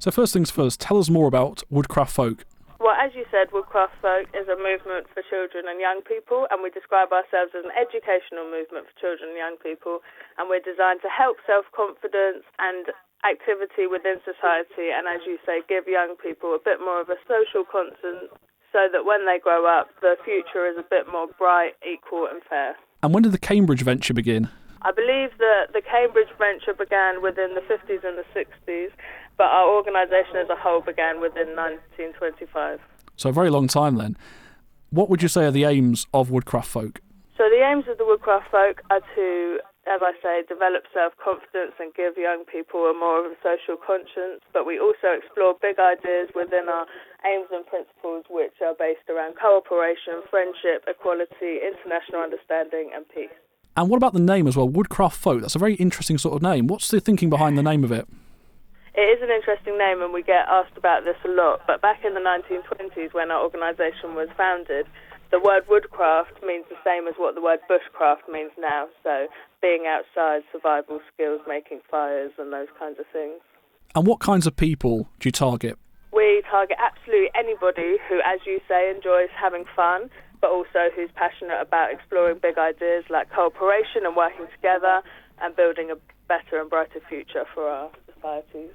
So, first things first, tell us more about Woodcraft Folk. Well, as you said, Woodcraft Folk is a movement for children and young people, and we describe ourselves as an educational movement for children and young people, and we're designed to help self confidence and activity within society, and as you say, give young people a bit more of a social conscience so that when they grow up, the future is a bit more bright, equal, and fair. And when did the Cambridge venture begin? I believe that the Cambridge venture began within the 50s and the 60s, but our organisation as a whole began within 1925. So, a very long time then. What would you say are the aims of Woodcraft Folk? So, the aims of the Woodcraft Folk are to, as I say, develop self confidence and give young people a more of a social conscience, but we also explore big ideas within our aims and principles, which are based around cooperation, friendship, equality, international understanding, and peace. And what about the name as well? Woodcraft Folk. That's a very interesting sort of name. What's the thinking behind the name of it? It is an interesting name, and we get asked about this a lot. But back in the 1920s, when our organisation was founded, the word woodcraft means the same as what the word bushcraft means now. So, being outside, survival skills, making fires, and those kinds of things. And what kinds of people do you target? We target absolutely anybody who, as you say, enjoys having fun but also who's passionate about exploring big ideas like cooperation and working together and building a better and brighter future for our societies.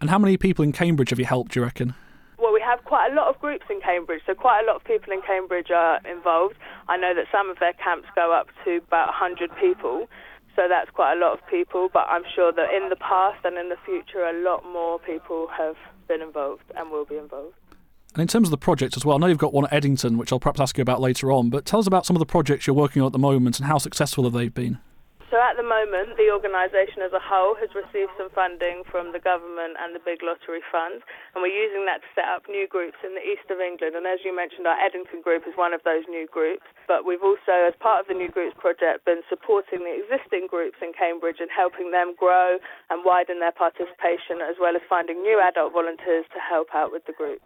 And how many people in Cambridge have you helped, do you reckon? Well, we have quite a lot of groups in Cambridge, so quite a lot of people in Cambridge are involved. I know that some of their camps go up to about 100 people, so that's quite a lot of people, but I'm sure that in the past and in the future, a lot more people have been involved and will be involved. And in terms of the project as well, I know you've got one at Eddington, which I'll perhaps ask you about later on, but tell us about some of the projects you're working on at the moment and how successful have they been? So at the moment, the organisation as a whole has received some funding from the government and the Big Lottery Fund, and we're using that to set up new groups in the east of England. And as you mentioned, our Eddington group is one of those new groups. But we've also, as part of the New Groups project, been supporting the existing groups in Cambridge and helping them grow and widen their participation, as well as finding new adult volunteers to help out with the group.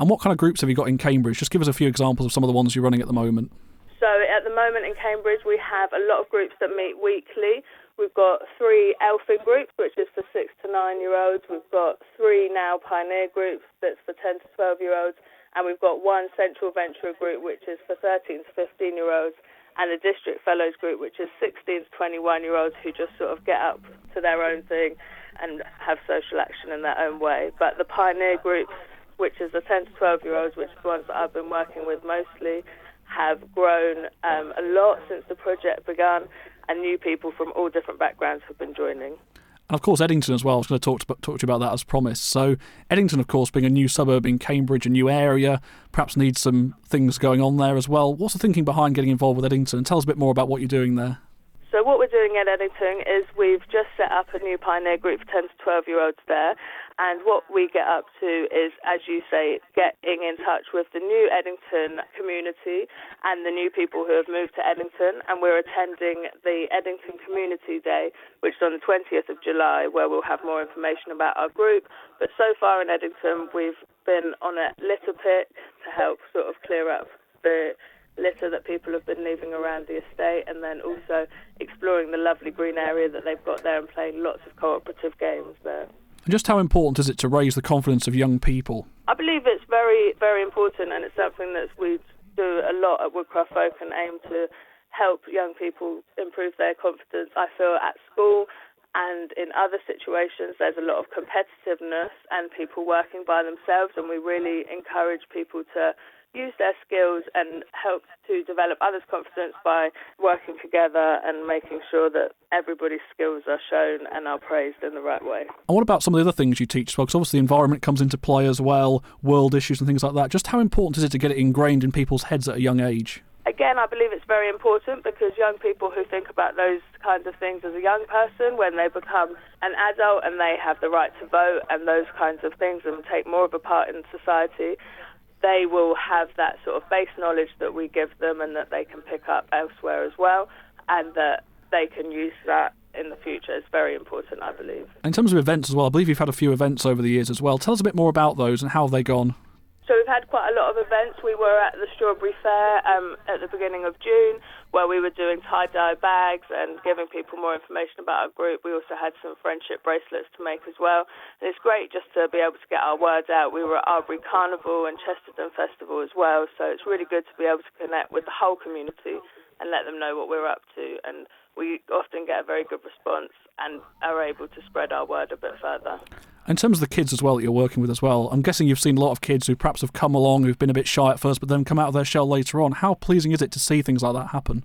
And what kind of groups have you got in Cambridge? Just give us a few examples of some of the ones you're running at the moment. So at the moment in Cambridge, we have a lot of groups that meet weekly. We've got three Elfin groups, which is for six to nine year olds. We've got three now Pioneer groups, that's for 10 to 12 year olds. And we've got one Central Venture group, which is for 13 to 15 year olds. And a District Fellows group, which is 16 to 21 year olds who just sort of get up to their own thing and have social action in their own way. But the Pioneer groups which is the 10 to 12 year olds, which is the ones that I've been working with mostly, have grown um, a lot since the project began, and new people from all different backgrounds have been joining. And of course, Eddington as well. I was going to talk to, talk to you about that as promised. So, Eddington, of course, being a new suburb in Cambridge, a new area, perhaps needs some things going on there as well. What's the thinking behind getting involved with Eddington? Tell us a bit more about what you're doing there. So what we're doing at Eddington is we've just set up a new pioneer group for 10 to 12 year olds there, and what we get up to is, as you say, getting in touch with the new Eddington community and the new people who have moved to Eddington. And we're attending the Eddington Community Day, which is on the 20th of July, where we'll have more information about our group. But so far in Eddington, we've been on a litter pick to help sort of clear up the litter that people have been leaving around the estate, and then also exploring the lovely green area that they've got there and playing lots of cooperative games there. And just how important is it to raise the confidence of young people? I believe it's very, very important, and it's something that we do a lot at Woodcraft Folk and aim to help young people improve their confidence. I feel at school and in other situations there's a lot of competitiveness and people working by themselves, and we really encourage people to use their skills and help to develop others' confidence by working together and making sure that everybody's skills are shown and are praised in the right way. And what about some of the other things you teach? Because obviously the environment comes into play as well, world issues and things like that. Just how important is it to get it ingrained in people's heads at a young age? Again, I believe it's very important because young people who think about those kinds of things as a young person, when they become an adult and they have the right to vote and those kinds of things and take more of a part in society, they will have that sort of base knowledge that we give them and that they can pick up elsewhere as well, and that they can use that in the future. It's very important, I believe. In terms of events as well, I believe you've had a few events over the years as well. Tell us a bit more about those and how have they gone? So we've had quite a lot of events. We were at the Strawberry Fair um, at the beginning of June. where we were doing tie dye bags and giving people more information about our group. We also had some friendship bracelets to make as well. And it's great just to be able to get our words out. We were at Arbury Carnival and Chesterton Festival as well, so it's really good to be able to connect with the whole community and let them know what we're up to. And we often get a very good response and are able to spread our word a bit further. In terms of the kids as well that you're working with as well, I'm guessing you've seen a lot of kids who perhaps have come along who've been a bit shy at first, but then come out of their shell later on. How pleasing is it to see things like that happen?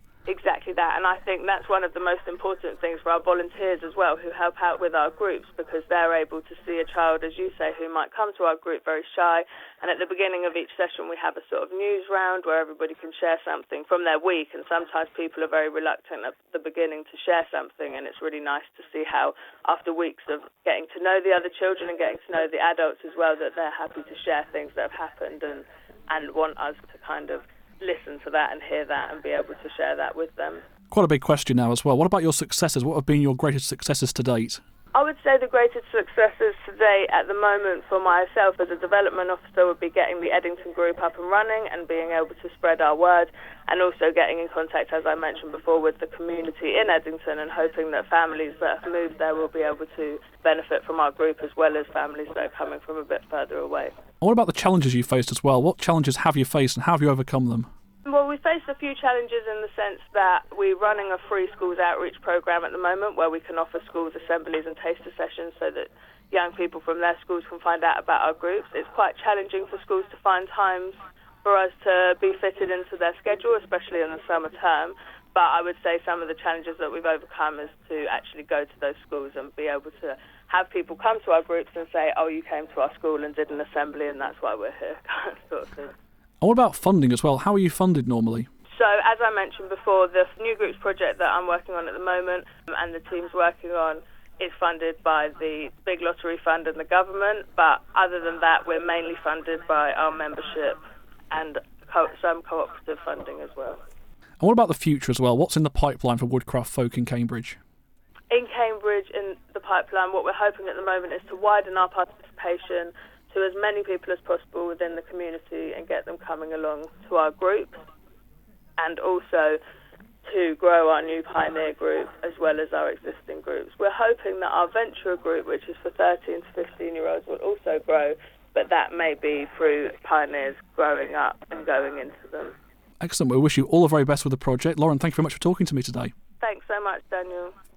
That. And I think that's one of the most important things for our volunteers as well, who help out with our groups, because they're able to see a child, as you say, who might come to our group very shy. And at the beginning of each session, we have a sort of news round where everybody can share something from their week. And sometimes people are very reluctant at the beginning to share something. And it's really nice to see how, after weeks of getting to know the other children and getting to know the adults as well, that they're happy to share things that have happened and, and want us to kind of listen to that and hear that and be able to share that with them. Quite a big question now as well. What about your successes? What have been your greatest successes to date? I would say the greatest successes today at the moment for myself as a development officer would be getting the Eddington group up and running and being able to spread our word and also getting in contact, as I mentioned before, with the community in Eddington and hoping that families that have moved there will be able to benefit from our group as well as families that are coming from a bit further away. what about the challenges you faced as well? What challenges have you faced and how have you overcome them? Well, we faced a few challenges in the sense that we're running a free schools outreach program at the moment where we can offer schools assemblies and taster sessions so that young people from their schools can find out about our groups. It's quite challenging for schools to find times for us to be fitted into their schedule, especially in the summer term. But I would say some of the challenges that we've overcome is to actually go to those schools and be able to have people come to our groups and say, "Oh, you came to our school and did an assembly, and that's why we're here," sort of thing. And what about funding as well? How are you funded normally? So, as I mentioned before, the New Groups project that I'm working on at the moment um, and the team's working on is funded by the Big Lottery Fund and the government. But other than that, we're mainly funded by our membership and co- some cooperative funding as well. And what about the future as well? What's in the pipeline for Woodcraft folk in Cambridge? In Cambridge, in the pipeline, what we're hoping at the moment is to widen our participation to as many people as possible within the community and get them coming along to our groups, and also to grow our new pioneer group as well as our existing groups. We're hoping that our venture group, which is for 13 to 15 year olds, will also grow, but that may be through pioneers growing up and going into them. Excellent. We wish you all the very best with the project. Lauren, thank you very much for talking to me today. Thanks so much, Daniel.